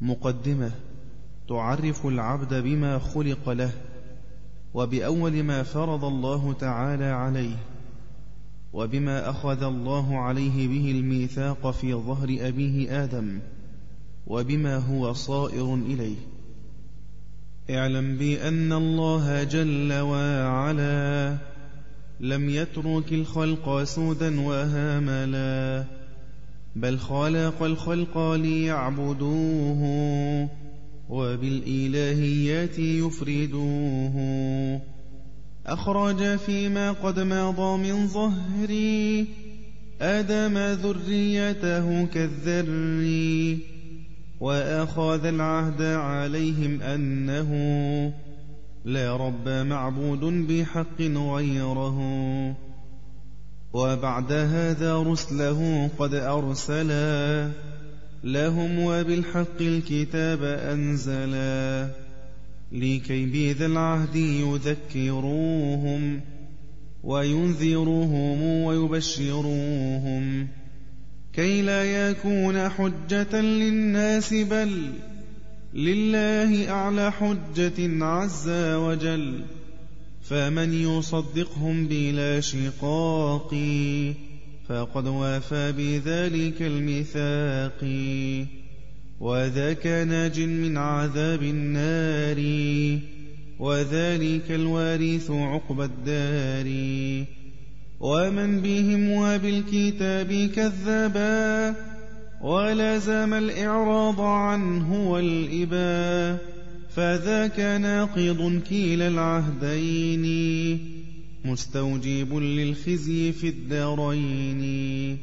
مقدمة تعرف العبد بما خلق له وبأول ما فرض الله تعالى عليه وبما أخذ الله عليه به الميثاق في ظهر أبيه آدم وبما هو صائر إليه. اعلم بأن الله جل وعلا لم يترك الخلق سودا وهاملا بل خلق الخلق ليعبدوه وبالإلهيات يفردوه. أخرج فيما قد مضى من ظهري آدم ذريته كالذري وأخذ العهد عليهم أنه لا رب معبود بحق غيره. وبعد هذا رسله قد أرسلا لهم وبالحق الكتاب أنزلا لكي بذا العهد يذكروهم وينذروهم ويبشروهم كي لا يكون حجة للناس بل لله أعلى حجة عز وجل فمن يصدقهم بلا شقاق فقد وافى بذلك الميثاق وذاك ناج من عذاب النار وذلك الوارث عقب الدار ومن بهم وبالكتاب كذبا ولزم الإعراض عنه والإبا فذاك ناقض كيل العهدين. مستوجب للخزي في الدارين.